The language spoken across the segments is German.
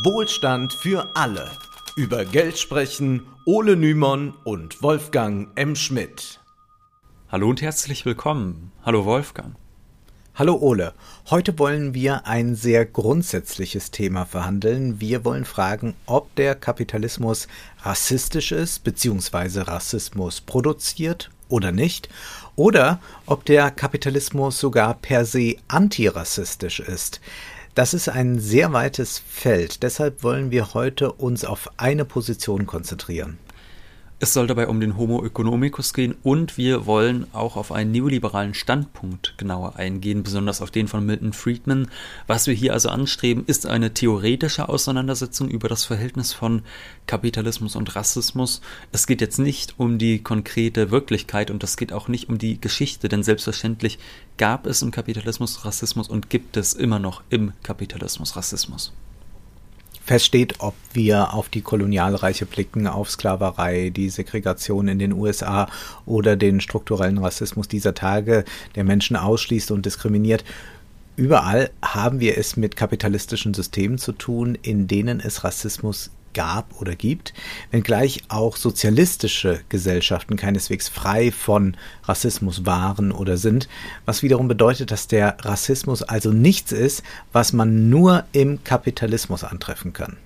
Wohlstand für alle. Über Geld sprechen Ole Nymon und Wolfgang M. Schmidt. Hallo und herzlich willkommen. Hallo Wolfgang. Hallo Ole. Heute wollen wir ein sehr grundsätzliches Thema verhandeln. Wir wollen fragen, ob der Kapitalismus rassistisch ist bzw. Rassismus produziert oder nicht, oder ob der Kapitalismus sogar per se antirassistisch ist. Das ist ein sehr weites Feld, deshalb wollen wir heute uns auf eine Position konzentrieren. Es soll dabei um den Homo economicus gehen und wir wollen auch auf einen neoliberalen Standpunkt genauer eingehen, besonders auf den von Milton Friedman. Was wir hier also anstreben, ist eine theoretische Auseinandersetzung über das Verhältnis von Kapitalismus und Rassismus. Es geht jetzt nicht um die konkrete Wirklichkeit und es geht auch nicht um die Geschichte, denn selbstverständlich gab es im Kapitalismus Rassismus und gibt es immer noch im Kapitalismus Rassismus feststeht, ob wir auf die Kolonialreiche blicken, auf Sklaverei, die Segregation in den USA oder den strukturellen Rassismus dieser Tage, der Menschen ausschließt und diskriminiert. Überall haben wir es mit kapitalistischen Systemen zu tun, in denen es Rassismus gab oder gibt, wenngleich auch sozialistische Gesellschaften keineswegs frei von Rassismus waren oder sind, was wiederum bedeutet, dass der Rassismus also nichts ist, was man nur im Kapitalismus antreffen kann.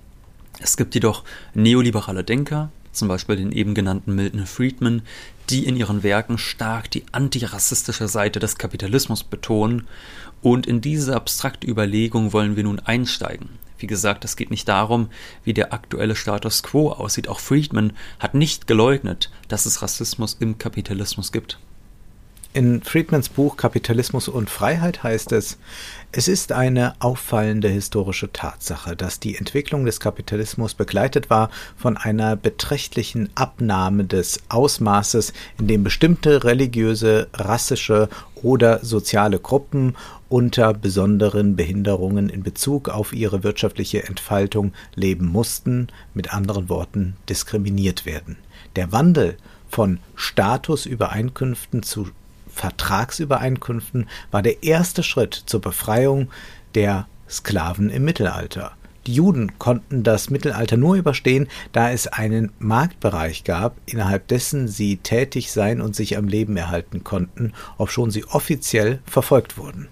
Es gibt jedoch neoliberale Denker, zum Beispiel den eben genannten Milton Friedman, die in ihren Werken stark die antirassistische Seite des Kapitalismus betonen, und in diese abstrakte Überlegung wollen wir nun einsteigen. Wie gesagt, es geht nicht darum, wie der aktuelle Status quo aussieht. Auch Friedman hat nicht geleugnet, dass es Rassismus im Kapitalismus gibt. In Friedmans Buch Kapitalismus und Freiheit heißt es, es ist eine auffallende historische Tatsache, dass die Entwicklung des Kapitalismus begleitet war von einer beträchtlichen Abnahme des Ausmaßes, in dem bestimmte religiöse, rassische oder soziale Gruppen unter besonderen Behinderungen in Bezug auf ihre wirtschaftliche Entfaltung leben mussten, mit anderen Worten diskriminiert werden. Der Wandel von Statusübereinkünften zu Vertragsübereinkünften war der erste Schritt zur Befreiung der Sklaven im Mittelalter. Die Juden konnten das Mittelalter nur überstehen, da es einen Marktbereich gab, innerhalb dessen sie tätig sein und sich am Leben erhalten konnten, obschon sie offiziell verfolgt wurden.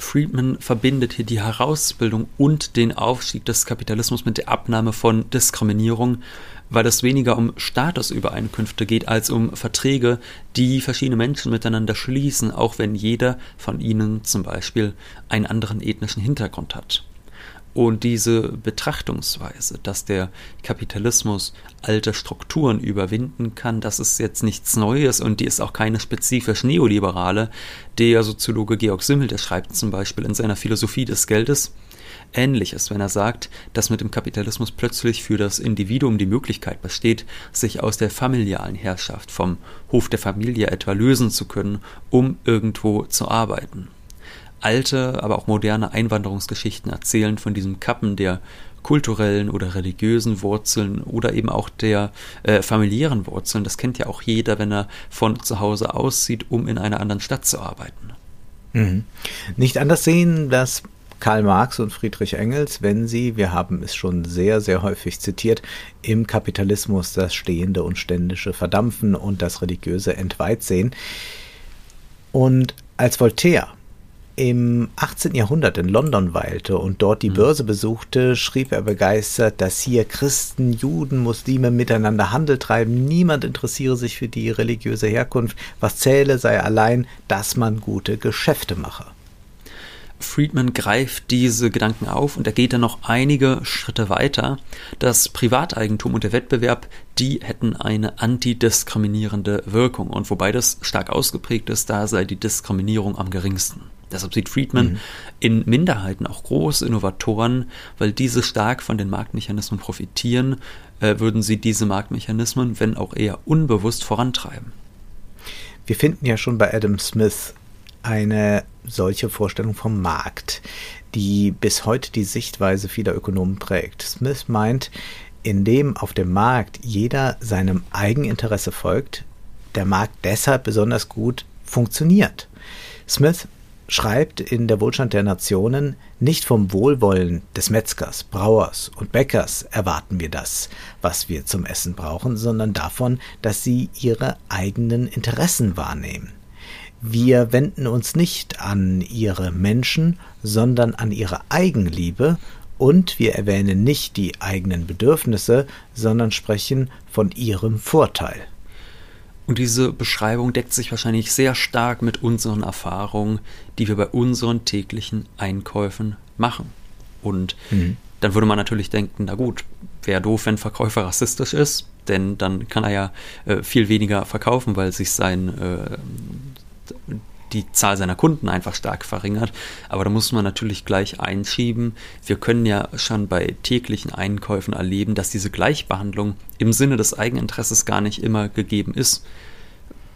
Friedman verbindet hier die Herausbildung und den Aufstieg des Kapitalismus mit der Abnahme von Diskriminierung, weil es weniger um Statusübereinkünfte geht als um Verträge, die verschiedene Menschen miteinander schließen, auch wenn jeder von ihnen zum Beispiel einen anderen ethnischen Hintergrund hat. Und diese Betrachtungsweise, dass der Kapitalismus alte Strukturen überwinden kann, das ist jetzt nichts Neues und die ist auch keine spezifisch neoliberale. Der Soziologe Georg Simmel, der schreibt zum Beispiel in seiner Philosophie des Geldes, Ähnliches, wenn er sagt, dass mit dem Kapitalismus plötzlich für das Individuum die Möglichkeit besteht, sich aus der familialen Herrschaft vom Hof der Familie etwa lösen zu können, um irgendwo zu arbeiten. Alte, aber auch moderne Einwanderungsgeschichten erzählen von diesem Kappen der kulturellen oder religiösen Wurzeln oder eben auch der äh, familiären Wurzeln. Das kennt ja auch jeder, wenn er von zu Hause auszieht, um in einer anderen Stadt zu arbeiten. Mhm. Nicht anders sehen, dass Karl Marx und Friedrich Engels, wenn sie, wir haben es schon sehr, sehr häufig zitiert, im Kapitalismus das Stehende und Ständische verdampfen und das Religiöse entweiht sehen. Und als Voltaire im 18. Jahrhundert in London weilte und dort die mhm. Börse besuchte, schrieb er begeistert, dass hier Christen, Juden, Muslime miteinander Handel treiben, niemand interessiere sich für die religiöse Herkunft, was zähle sei allein, dass man gute Geschäfte mache. Friedman greift diese Gedanken auf und er geht dann noch einige Schritte weiter. Das Privateigentum und der Wettbewerb, die hätten eine antidiskriminierende Wirkung. Und wobei das stark ausgeprägt ist, da sei die Diskriminierung am geringsten. Deshalb sieht Friedman mhm. in Minderheiten auch große Innovatoren, weil diese stark von den Marktmechanismen profitieren, äh, würden sie diese Marktmechanismen, wenn auch eher unbewusst, vorantreiben. Wir finden ja schon bei Adam Smith eine solche Vorstellung vom Markt, die bis heute die Sichtweise vieler Ökonomen prägt. Smith meint, indem auf dem Markt jeder seinem Eigeninteresse folgt, der Markt deshalb besonders gut funktioniert. Smith schreibt in Der Wohlstand der Nationen, nicht vom Wohlwollen des Metzgers, Brauers und Bäckers erwarten wir das, was wir zum Essen brauchen, sondern davon, dass sie ihre eigenen Interessen wahrnehmen. Wir wenden uns nicht an ihre Menschen, sondern an ihre Eigenliebe, und wir erwähnen nicht die eigenen Bedürfnisse, sondern sprechen von ihrem Vorteil. Und diese Beschreibung deckt sich wahrscheinlich sehr stark mit unseren Erfahrungen, die wir bei unseren täglichen Einkäufen machen. Und mhm. dann würde man natürlich denken, na gut, wäre doof, wenn Verkäufer rassistisch ist, denn dann kann er ja äh, viel weniger verkaufen, weil sich sein äh, die Zahl seiner Kunden einfach stark verringert. Aber da muss man natürlich gleich einschieben. Wir können ja schon bei täglichen Einkäufen erleben, dass diese Gleichbehandlung im Sinne des Eigeninteresses gar nicht immer gegeben ist.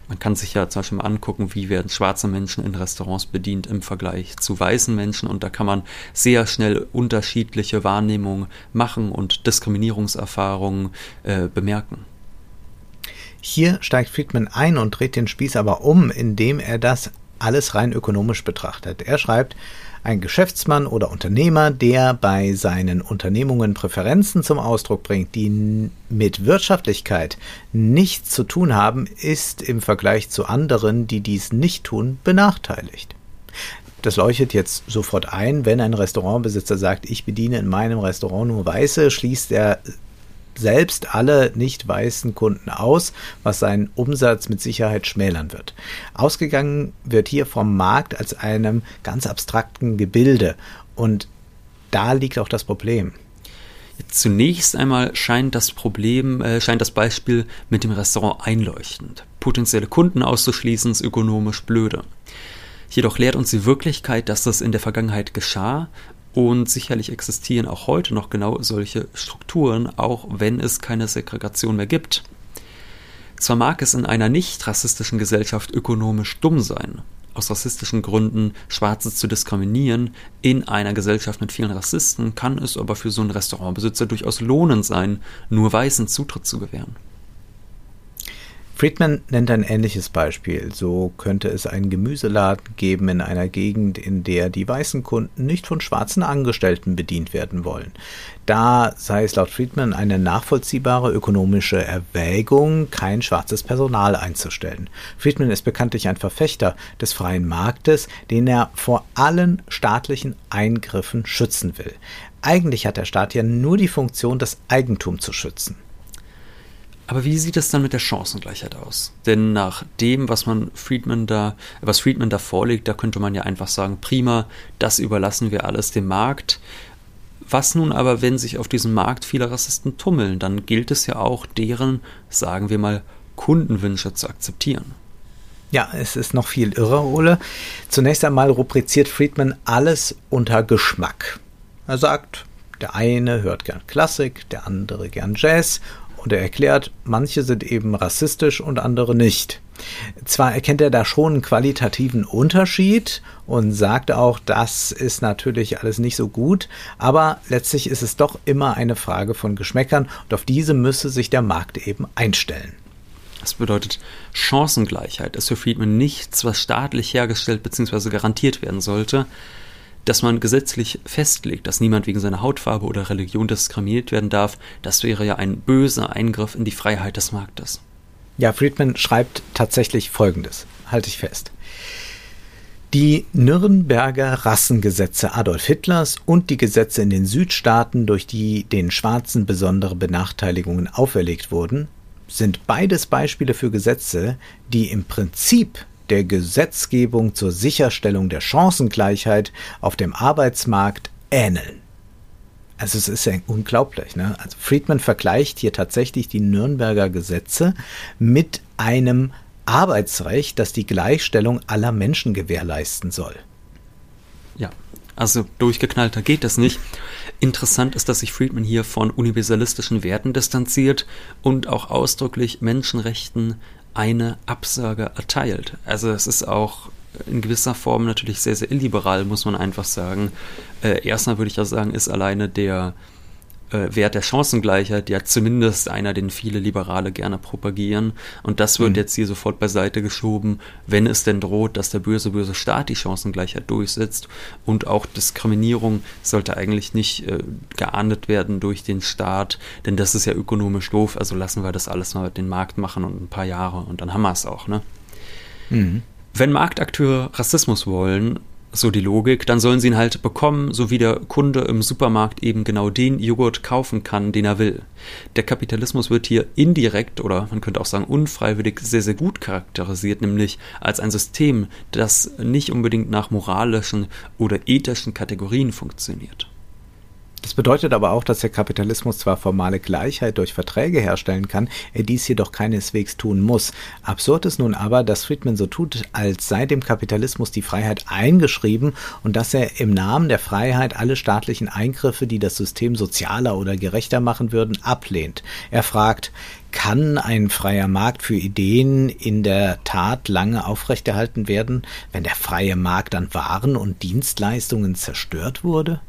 Man kann sich ja zum Beispiel mal angucken, wie werden schwarze Menschen in Restaurants bedient im Vergleich zu weißen Menschen. Und da kann man sehr schnell unterschiedliche Wahrnehmungen machen und Diskriminierungserfahrungen äh, bemerken. Hier steigt Friedman ein und dreht den Spieß aber um, indem er das alles rein ökonomisch betrachtet. Er schreibt, ein Geschäftsmann oder Unternehmer, der bei seinen Unternehmungen Präferenzen zum Ausdruck bringt, die mit Wirtschaftlichkeit nichts zu tun haben, ist im Vergleich zu anderen, die dies nicht tun, benachteiligt. Das leuchtet jetzt sofort ein, wenn ein Restaurantbesitzer sagt, ich bediene in meinem Restaurant nur Weiße, schließt er selbst alle nicht weißen Kunden aus, was seinen Umsatz mit Sicherheit schmälern wird. Ausgegangen wird hier vom Markt als einem ganz abstrakten Gebilde und da liegt auch das Problem. Zunächst einmal scheint das Problem, äh, scheint das Beispiel mit dem Restaurant einleuchtend. Potenzielle Kunden auszuschließen ist ökonomisch blöde. Jedoch lehrt uns die Wirklichkeit, dass das in der Vergangenheit geschah und sicherlich existieren auch heute noch genau solche Strukturen, auch wenn es keine Segregation mehr gibt. Zwar mag es in einer nicht rassistischen Gesellschaft ökonomisch dumm sein, aus rassistischen Gründen Schwarze zu diskriminieren, in einer Gesellschaft mit vielen Rassisten kann es aber für so einen Restaurantbesitzer durchaus lohnend sein, nur Weißen Zutritt zu gewähren. Friedman nennt ein ähnliches Beispiel. So könnte es einen Gemüseladen geben in einer Gegend, in der die weißen Kunden nicht von schwarzen Angestellten bedient werden wollen. Da sei es laut Friedman eine nachvollziehbare ökonomische Erwägung, kein schwarzes Personal einzustellen. Friedman ist bekanntlich ein Verfechter des freien Marktes, den er vor allen staatlichen Eingriffen schützen will. Eigentlich hat der Staat ja nur die Funktion, das Eigentum zu schützen. Aber wie sieht es dann mit der Chancengleichheit aus? Denn nach dem, was man Friedman da, was Friedman da vorlegt, da könnte man ja einfach sagen, prima, das überlassen wir alles dem Markt. Was nun aber, wenn sich auf diesem Markt viele Rassisten tummeln, dann gilt es ja auch, deren, sagen wir mal, Kundenwünsche zu akzeptieren. Ja, es ist noch viel irrer, Ole. Zunächst einmal rubriziert Friedman alles unter Geschmack. Er sagt, der eine hört gern Klassik, der andere gern Jazz und er erklärt, manche sind eben rassistisch und andere nicht. Zwar erkennt er da schon einen qualitativen Unterschied und sagt auch, das ist natürlich alles nicht so gut, aber letztlich ist es doch immer eine Frage von Geschmäckern und auf diese müsse sich der Markt eben einstellen. Das bedeutet, Chancengleichheit ist für Friedman nichts, was staatlich hergestellt bzw. garantiert werden sollte, dass man gesetzlich festlegt, dass niemand wegen seiner Hautfarbe oder Religion diskriminiert werden darf, das wäre ja ein böser Eingriff in die Freiheit des Marktes. Ja, Friedman schreibt tatsächlich Folgendes, halte ich fest. Die Nürnberger Rassengesetze Adolf Hitlers und die Gesetze in den Südstaaten, durch die den Schwarzen besondere Benachteiligungen auferlegt wurden, sind beides Beispiele für Gesetze, die im Prinzip der Gesetzgebung zur Sicherstellung der Chancengleichheit auf dem Arbeitsmarkt ähneln. Also es ist ja unglaublich. Ne? Also Friedman vergleicht hier tatsächlich die Nürnberger Gesetze mit einem Arbeitsrecht, das die Gleichstellung aller Menschen gewährleisten soll. Ja, also durchgeknallter geht das nicht. Interessant ist, dass sich Friedman hier von universalistischen Werten distanziert und auch ausdrücklich Menschenrechten eine Absage erteilt. Also es ist auch in gewisser Form natürlich sehr, sehr illiberal, muss man einfach sagen. Äh, erstmal würde ich ja sagen, ist alleine der Wert der Chancengleichheit ja zumindest einer, den viele Liberale gerne propagieren. Und das wird mhm. jetzt hier sofort beiseite geschoben, wenn es denn droht, dass der böse, böse Staat die Chancengleichheit durchsetzt. Und auch Diskriminierung sollte eigentlich nicht äh, geahndet werden durch den Staat, denn das ist ja ökonomisch doof. Also lassen wir das alles mal den Markt machen und ein paar Jahre und dann haben wir es auch. Ne? Mhm. Wenn Marktakteure Rassismus wollen, so die Logik, dann sollen sie ihn halt bekommen, so wie der Kunde im Supermarkt eben genau den Joghurt kaufen kann, den er will. Der Kapitalismus wird hier indirekt oder man könnte auch sagen unfreiwillig sehr, sehr gut charakterisiert, nämlich als ein System, das nicht unbedingt nach moralischen oder ethischen Kategorien funktioniert. Das bedeutet aber auch, dass der Kapitalismus zwar formale Gleichheit durch Verträge herstellen kann, er dies jedoch keineswegs tun muss. Absurd ist nun aber, dass Friedman so tut, als sei dem Kapitalismus die Freiheit eingeschrieben und dass er im Namen der Freiheit alle staatlichen Eingriffe, die das System sozialer oder gerechter machen würden, ablehnt. Er fragt, kann ein freier Markt für Ideen in der Tat lange aufrechterhalten werden, wenn der freie Markt an Waren und Dienstleistungen zerstört wurde?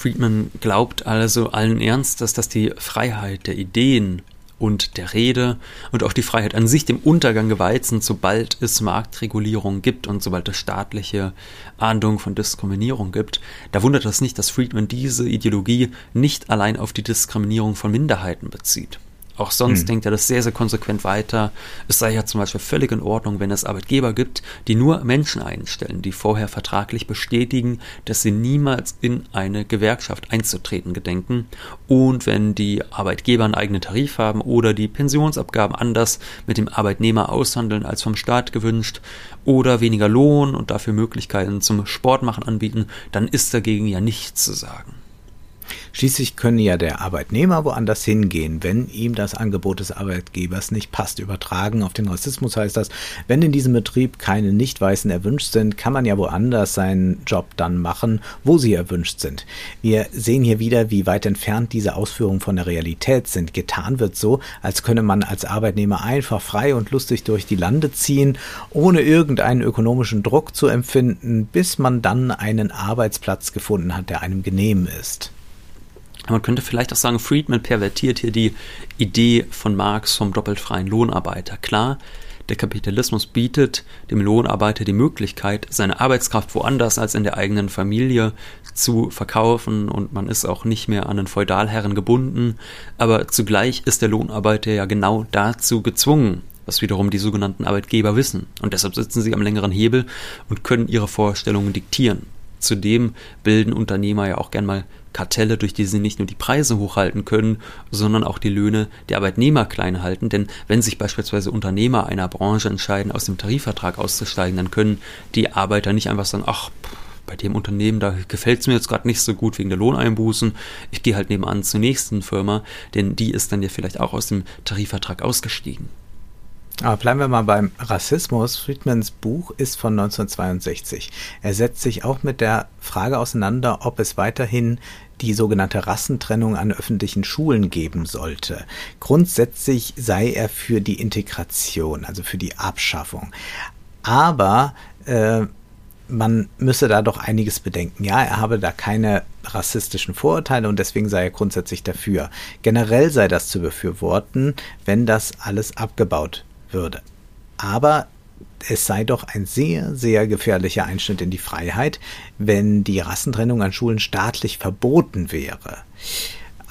Friedman glaubt also allen Ernstes, dass die Freiheit der Ideen und der Rede und auch die Freiheit an sich dem Untergang geweiht sind, sobald es Marktregulierung gibt und sobald es staatliche Ahndung von Diskriminierung gibt. Da wundert es nicht, dass Friedman diese Ideologie nicht allein auf die Diskriminierung von Minderheiten bezieht. Auch sonst hm. denkt er das sehr, sehr konsequent weiter. Es sei ja zum Beispiel völlig in Ordnung, wenn es Arbeitgeber gibt, die nur Menschen einstellen, die vorher vertraglich bestätigen, dass sie niemals in eine Gewerkschaft einzutreten gedenken. Und wenn die Arbeitgeber einen eigenen Tarif haben oder die Pensionsabgaben anders mit dem Arbeitnehmer aushandeln als vom Staat gewünscht oder weniger Lohn und dafür Möglichkeiten zum Sportmachen anbieten, dann ist dagegen ja nichts zu sagen. Schließlich könne ja der Arbeitnehmer woanders hingehen, wenn ihm das Angebot des Arbeitgebers nicht passt. Übertragen auf den Rassismus heißt das, wenn in diesem Betrieb keine Nicht-Weißen erwünscht sind, kann man ja woanders seinen Job dann machen, wo sie erwünscht sind. Wir sehen hier wieder, wie weit entfernt diese Ausführungen von der Realität sind. Getan wird so, als könne man als Arbeitnehmer einfach frei und lustig durch die Lande ziehen, ohne irgendeinen ökonomischen Druck zu empfinden, bis man dann einen Arbeitsplatz gefunden hat, der einem genehm ist. Man könnte vielleicht auch sagen, Friedman pervertiert hier die Idee von Marx vom doppelt freien Lohnarbeiter. Klar, der Kapitalismus bietet dem Lohnarbeiter die Möglichkeit, seine Arbeitskraft woanders als in der eigenen Familie zu verkaufen und man ist auch nicht mehr an den Feudalherren gebunden, aber zugleich ist der Lohnarbeiter ja genau dazu gezwungen, was wiederum die sogenannten Arbeitgeber wissen. Und deshalb sitzen sie am längeren Hebel und können ihre Vorstellungen diktieren. Zudem bilden Unternehmer ja auch gern mal Kartelle, durch die sie nicht nur die Preise hochhalten können, sondern auch die Löhne der Arbeitnehmer klein halten. Denn wenn sich beispielsweise Unternehmer einer Branche entscheiden, aus dem Tarifvertrag auszusteigen, dann können die Arbeiter nicht einfach sagen, ach, bei dem Unternehmen, da gefällt es mir jetzt gerade nicht so gut wegen der Lohneinbußen. Ich gehe halt nebenan zur nächsten Firma, denn die ist dann ja vielleicht auch aus dem Tarifvertrag ausgestiegen. Aber bleiben wir mal beim Rassismus. Friedmans Buch ist von 1962. Er setzt sich auch mit der Frage auseinander, ob es weiterhin die sogenannte Rassentrennung an öffentlichen Schulen geben sollte. Grundsätzlich sei er für die Integration, also für die Abschaffung. Aber äh, man müsse da doch einiges bedenken. Ja, er habe da keine rassistischen Vorurteile und deswegen sei er grundsätzlich dafür. Generell sei das zu befürworten, wenn das alles abgebaut würde. Aber es sei doch ein sehr, sehr gefährlicher Einschnitt in die Freiheit, wenn die Rassentrennung an Schulen staatlich verboten wäre.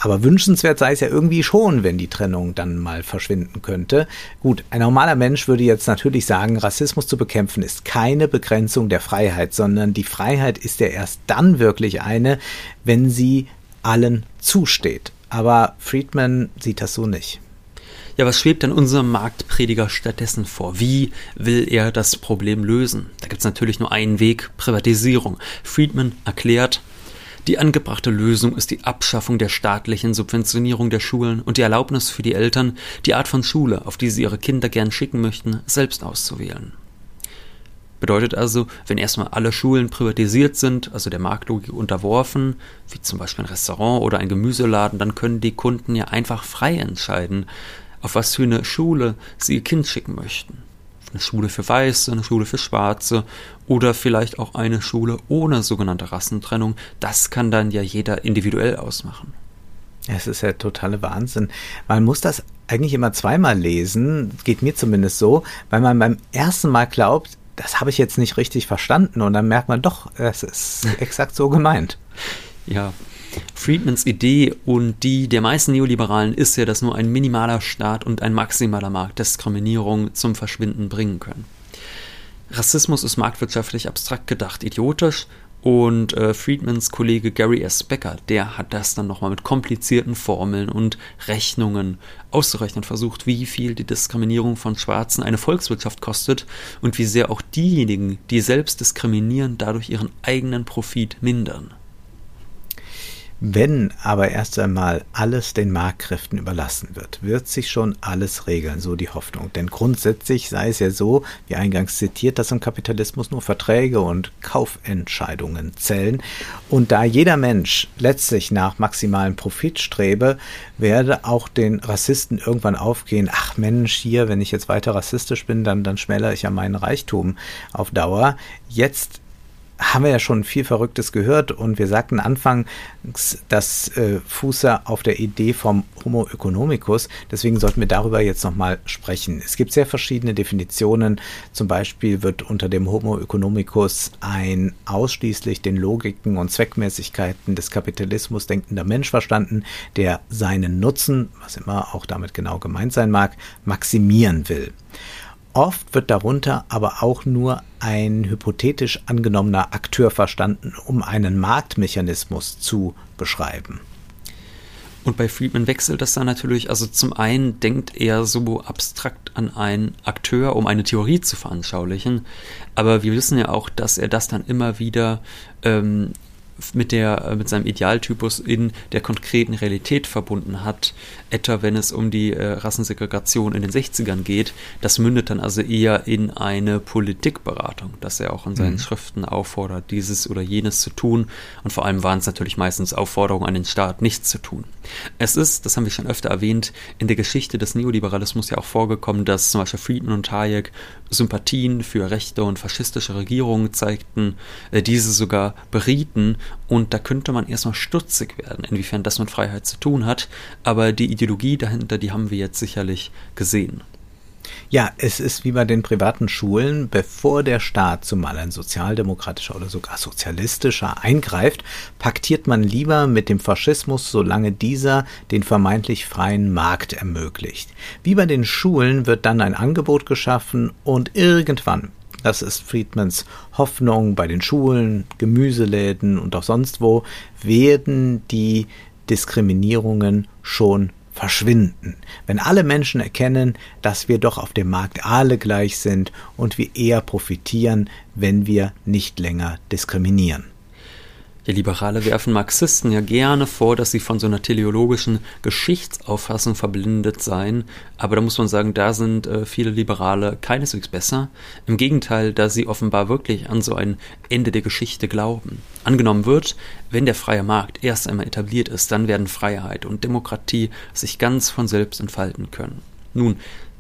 Aber wünschenswert sei es ja irgendwie schon, wenn die Trennung dann mal verschwinden könnte. Gut, ein normaler Mensch würde jetzt natürlich sagen, Rassismus zu bekämpfen ist keine Begrenzung der Freiheit, sondern die Freiheit ist ja erst dann wirklich eine, wenn sie allen zusteht. Aber Friedman sieht das so nicht. Ja, was schwebt denn unserem Marktprediger stattdessen vor? Wie will er das Problem lösen? Da gibt es natürlich nur einen Weg, Privatisierung. Friedman erklärt, die angebrachte Lösung ist die Abschaffung der staatlichen Subventionierung der Schulen und die Erlaubnis für die Eltern, die Art von Schule, auf die sie ihre Kinder gern schicken möchten, selbst auszuwählen. Bedeutet also, wenn erstmal alle Schulen privatisiert sind, also der Marktlogik unterworfen, wie zum Beispiel ein Restaurant oder ein Gemüseladen, dann können die Kunden ja einfach frei entscheiden, auf was für eine Schule sie ihr Kind schicken möchten. Eine Schule für Weiße, eine Schule für Schwarze oder vielleicht auch eine Schule ohne sogenannte Rassentrennung. Das kann dann ja jeder individuell ausmachen. Es ist ja totale Wahnsinn. Man muss das eigentlich immer zweimal lesen, geht mir zumindest so, weil man beim ersten Mal glaubt, das habe ich jetzt nicht richtig verstanden und dann merkt man doch, es ist exakt so gemeint. Ja, Friedmans Idee und die der meisten Neoliberalen ist ja, dass nur ein minimaler Staat und ein maximaler Markt Diskriminierung zum Verschwinden bringen können. Rassismus ist marktwirtschaftlich abstrakt gedacht, idiotisch und äh, Friedmans Kollege Gary S. Becker, der hat das dann nochmal mit komplizierten Formeln und Rechnungen auszurechnen versucht, wie viel die Diskriminierung von Schwarzen eine Volkswirtschaft kostet und wie sehr auch diejenigen, die selbst diskriminieren, dadurch ihren eigenen Profit mindern. Wenn aber erst einmal alles den Marktkräften überlassen wird, wird sich schon alles regeln, so die Hoffnung. Denn grundsätzlich sei es ja so, wie eingangs zitiert, dass im Kapitalismus nur Verträge und Kaufentscheidungen zählen. Und da jeder Mensch letztlich nach maximalem Profit strebe, werde auch den Rassisten irgendwann aufgehen, ach Mensch, hier, wenn ich jetzt weiter rassistisch bin, dann, dann schmälere ich ja meinen Reichtum auf Dauer. Jetzt haben wir ja schon viel Verrücktes gehört und wir sagten anfangs, dass äh, Fußer auf der Idee vom Homo economicus, deswegen sollten wir darüber jetzt nochmal sprechen. Es gibt sehr verschiedene Definitionen, zum Beispiel wird unter dem Homo economicus ein ausschließlich den Logiken und Zweckmäßigkeiten des Kapitalismus denkender Mensch verstanden, der seinen Nutzen, was immer auch damit genau gemeint sein mag, maximieren will. Oft wird darunter aber auch nur ein hypothetisch angenommener Akteur verstanden, um einen Marktmechanismus zu beschreiben. Und bei Friedman wechselt das dann natürlich, also zum einen denkt er so abstrakt an einen Akteur, um eine Theorie zu veranschaulichen, aber wir wissen ja auch, dass er das dann immer wieder ähm, mit, der, äh, mit seinem Idealtypus in der konkreten Realität verbunden hat, etwa wenn es um die äh, Rassensegregation in den 60ern geht. Das mündet dann also eher in eine Politikberatung, dass er auch in seinen mhm. Schriften auffordert, dieses oder jenes zu tun. Und vor allem waren es natürlich meistens Aufforderungen an den Staat, nichts zu tun. Es ist, das haben wir schon öfter erwähnt, in der Geschichte des Neoliberalismus ja auch vorgekommen, dass zum Beispiel Friedman und Hayek Sympathien für rechte und faschistische Regierungen zeigten, äh, diese sogar berieten und da könnte man erstmal stutzig werden, inwiefern das mit Freiheit zu tun hat. Aber die Ideologie dahinter, die haben wir jetzt sicherlich gesehen. Ja, es ist wie bei den privaten Schulen, bevor der Staat zumal ein sozialdemokratischer oder sogar sozialistischer eingreift, paktiert man lieber mit dem Faschismus, solange dieser den vermeintlich freien Markt ermöglicht. Wie bei den Schulen wird dann ein Angebot geschaffen und irgendwann das ist Friedmans Hoffnung bei den Schulen, Gemüseläden und auch sonst wo, werden die Diskriminierungen schon verschwinden. Wenn alle Menschen erkennen, dass wir doch auf dem Markt alle gleich sind und wir eher profitieren, wenn wir nicht länger diskriminieren. Ja, Liberale werfen Marxisten ja gerne vor, dass sie von so einer teleologischen Geschichtsauffassung verblindet seien, aber da muss man sagen, da sind äh, viele Liberale keineswegs besser. Im Gegenteil, da sie offenbar wirklich an so ein Ende der Geschichte glauben. Angenommen wird, wenn der freie Markt erst einmal etabliert ist, dann werden Freiheit und Demokratie sich ganz von selbst entfalten können. Nun,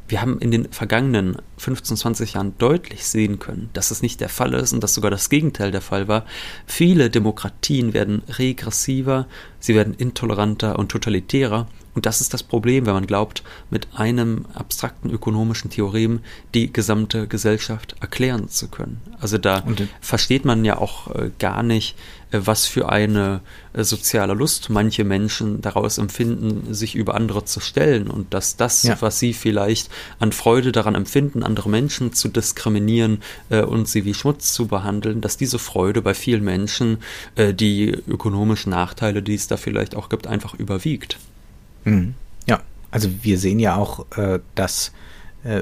wir haben in den vergangenen 15, 20 Jahren deutlich sehen können, dass es nicht der Fall ist und dass sogar das Gegenteil der Fall war. Viele Demokratien werden regressiver, sie werden intoleranter und totalitärer. Und das ist das Problem, wenn man glaubt, mit einem abstrakten ökonomischen Theorem die gesamte Gesellschaft erklären zu können. Also da versteht man ja auch äh, gar nicht, was für eine äh, soziale Lust manche Menschen daraus empfinden, sich über andere zu stellen und dass das, ja. was sie vielleicht an Freude daran empfinden, andere Menschen zu diskriminieren äh, und sie wie Schmutz zu behandeln, dass diese Freude bei vielen Menschen äh, die ökonomischen Nachteile, die es da vielleicht auch gibt, einfach überwiegt. Mhm. Ja, also wir sehen ja auch, äh, dass äh,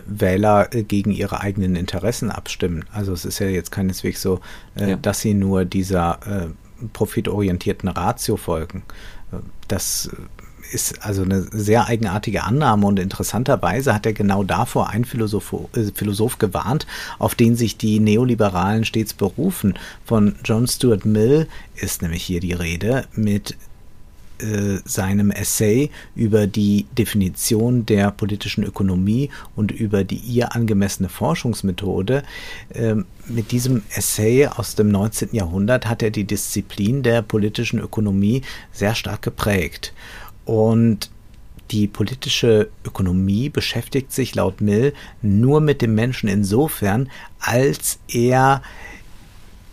Wähler äh, gegen ihre eigenen Interessen abstimmen. Also es ist ja jetzt keineswegs so, äh, ja. dass sie nur dieser äh, profitorientierten Ratio folgen. Äh, das ist also eine sehr eigenartige Annahme und interessanterweise hat er genau davor ein Philosoph, äh, Philosoph gewarnt, auf den sich die Neoliberalen stets berufen. Von John Stuart Mill ist nämlich hier die Rede mit äh, seinem Essay über die Definition der politischen Ökonomie und über die ihr angemessene Forschungsmethode. Ähm, mit diesem Essay aus dem 19. Jahrhundert hat er die Disziplin der politischen Ökonomie sehr stark geprägt. Und die politische Ökonomie beschäftigt sich laut Mill nur mit dem Menschen insofern, als er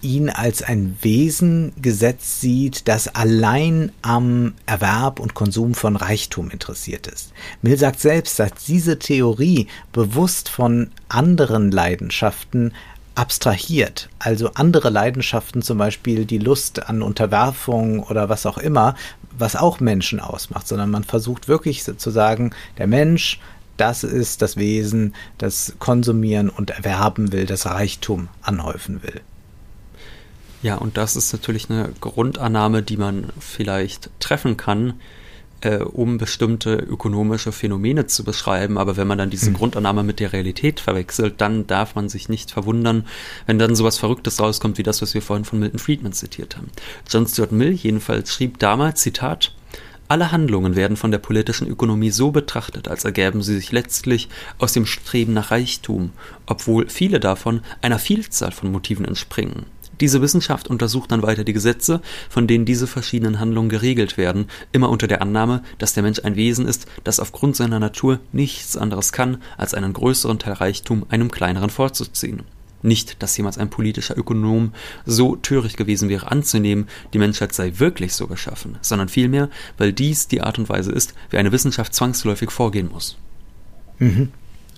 ihn als ein Wesen gesetzt sieht, das allein am Erwerb und Konsum von Reichtum interessiert ist. Mill sagt selbst, dass diese Theorie bewusst von anderen Leidenschaften abstrahiert, also andere Leidenschaften, zum Beispiel die Lust an Unterwerfung oder was auch immer, was auch Menschen ausmacht, sondern man versucht wirklich zu sagen, der Mensch, das ist das Wesen, das konsumieren und erwerben will, das Reichtum anhäufen will. Ja, und das ist natürlich eine Grundannahme, die man vielleicht treffen kann, äh, um bestimmte ökonomische Phänomene zu beschreiben. Aber wenn man dann diese hm. Grundannahme mit der Realität verwechselt, dann darf man sich nicht verwundern, wenn dann sowas Verrücktes rauskommt, wie das, was wir vorhin von Milton Friedman zitiert haben. John Stuart Mill jedenfalls schrieb damals, Zitat, alle Handlungen werden von der politischen Ökonomie so betrachtet, als ergäben sie sich letztlich aus dem Streben nach Reichtum, obwohl viele davon einer Vielzahl von Motiven entspringen. Diese Wissenschaft untersucht dann weiter die Gesetze, von denen diese verschiedenen Handlungen geregelt werden, immer unter der Annahme, dass der Mensch ein Wesen ist, das aufgrund seiner Natur nichts anderes kann, als einen größeren Teil Reichtum einem kleineren vorzuziehen. Nicht, dass jemals ein politischer Ökonom so töricht gewesen wäre anzunehmen, die Menschheit sei wirklich so geschaffen, sondern vielmehr, weil dies die Art und Weise ist, wie eine Wissenschaft zwangsläufig vorgehen muss. Mhm.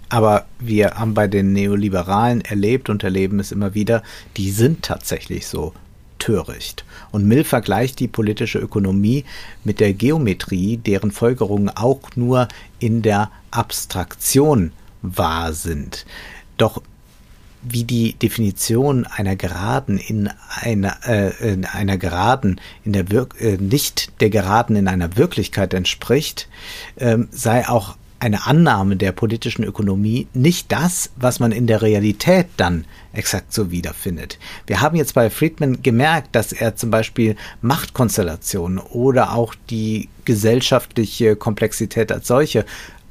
Aber wir haben bei den Neoliberalen erlebt und erleben es immer wieder, die sind tatsächlich so töricht. Und Mill vergleicht die politische Ökonomie mit der Geometrie, deren Folgerungen auch nur in der Abstraktion wahr sind. Doch wie die Definition einer Geraden in einer, äh, in einer Geraden in der Wir äh, nicht der Geraden in einer Wirklichkeit entspricht, äh, sei auch eine Annahme der politischen Ökonomie nicht das, was man in der Realität dann exakt so wiederfindet. Wir haben jetzt bei Friedman gemerkt, dass er zum Beispiel Machtkonstellationen oder auch die gesellschaftliche Komplexität als solche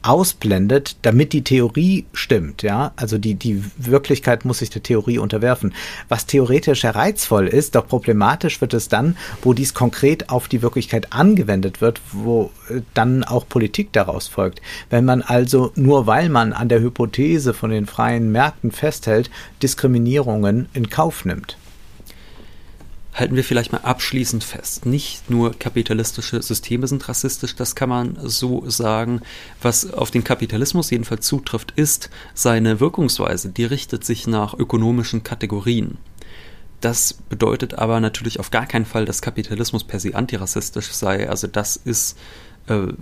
ausblendet, damit die Theorie stimmt, ja. Also die, die Wirklichkeit muss sich der Theorie unterwerfen. Was theoretisch reizvoll ist, doch problematisch wird es dann, wo dies konkret auf die Wirklichkeit angewendet wird, wo äh, dann auch Politik daraus folgt. Wenn man also nur weil man an der Hypothese von den freien Märkten festhält, Diskriminierungen in Kauf nimmt halten wir vielleicht mal abschließend fest. Nicht nur kapitalistische Systeme sind rassistisch, das kann man so sagen. Was auf den Kapitalismus jedenfalls zutrifft, ist seine Wirkungsweise. Die richtet sich nach ökonomischen Kategorien. Das bedeutet aber natürlich auf gar keinen Fall, dass Kapitalismus per se antirassistisch sei. Also das ist äh,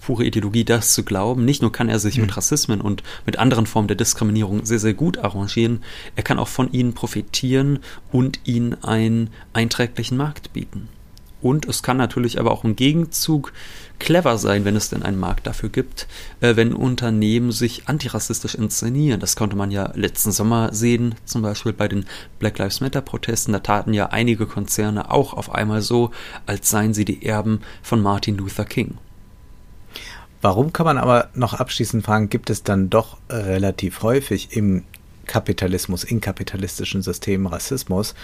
pure Ideologie, das zu glauben. Nicht nur kann er sich mhm. mit Rassismen und mit anderen Formen der Diskriminierung sehr, sehr gut arrangieren, er kann auch von ihnen profitieren und ihnen einen einträglichen Markt bieten. Und es kann natürlich aber auch im Gegenzug clever sein, wenn es denn einen Markt dafür gibt, äh, wenn Unternehmen sich antirassistisch inszenieren. Das konnte man ja letzten Sommer sehen, zum Beispiel bei den Black Lives Matter Protesten. Da taten ja einige Konzerne auch auf einmal so, als seien sie die Erben von Martin Luther King. Warum kann man aber noch abschließend fragen, gibt es dann doch relativ häufig im Kapitalismus, in kapitalistischen Systemen Rassismus?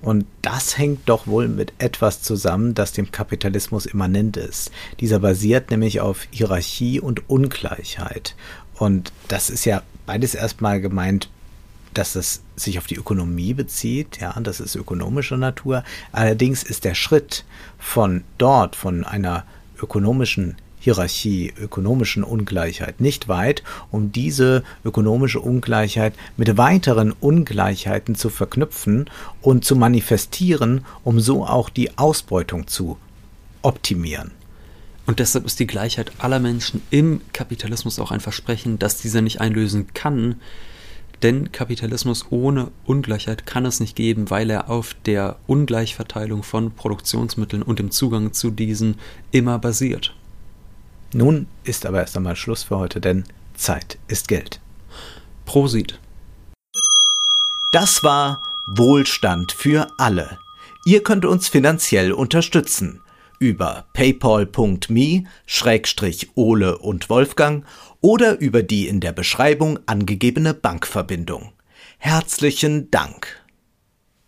Und das hängt doch wohl mit etwas zusammen, das dem Kapitalismus immanent ist. Dieser basiert nämlich auf Hierarchie und Ungleichheit. Und das ist ja beides erstmal gemeint, dass es sich auf die Ökonomie bezieht, ja, das ist ökonomischer Natur. Allerdings ist der Schritt von dort, von einer ökonomischen Hierarchie, ökonomischen Ungleichheit nicht weit, um diese ökonomische Ungleichheit mit weiteren Ungleichheiten zu verknüpfen und zu manifestieren, um so auch die Ausbeutung zu optimieren. Und deshalb ist die Gleichheit aller Menschen im Kapitalismus auch ein Versprechen, das dieser nicht einlösen kann, denn Kapitalismus ohne Ungleichheit kann es nicht geben, weil er auf der Ungleichverteilung von Produktionsmitteln und dem Zugang zu diesen immer basiert. Nun ist aber erst einmal Schluss für heute, denn Zeit ist Geld. Prosit. Das war Wohlstand für alle. Ihr könnt uns finanziell unterstützen über paypal.me-ole und Wolfgang oder über die in der Beschreibung angegebene Bankverbindung. Herzlichen Dank.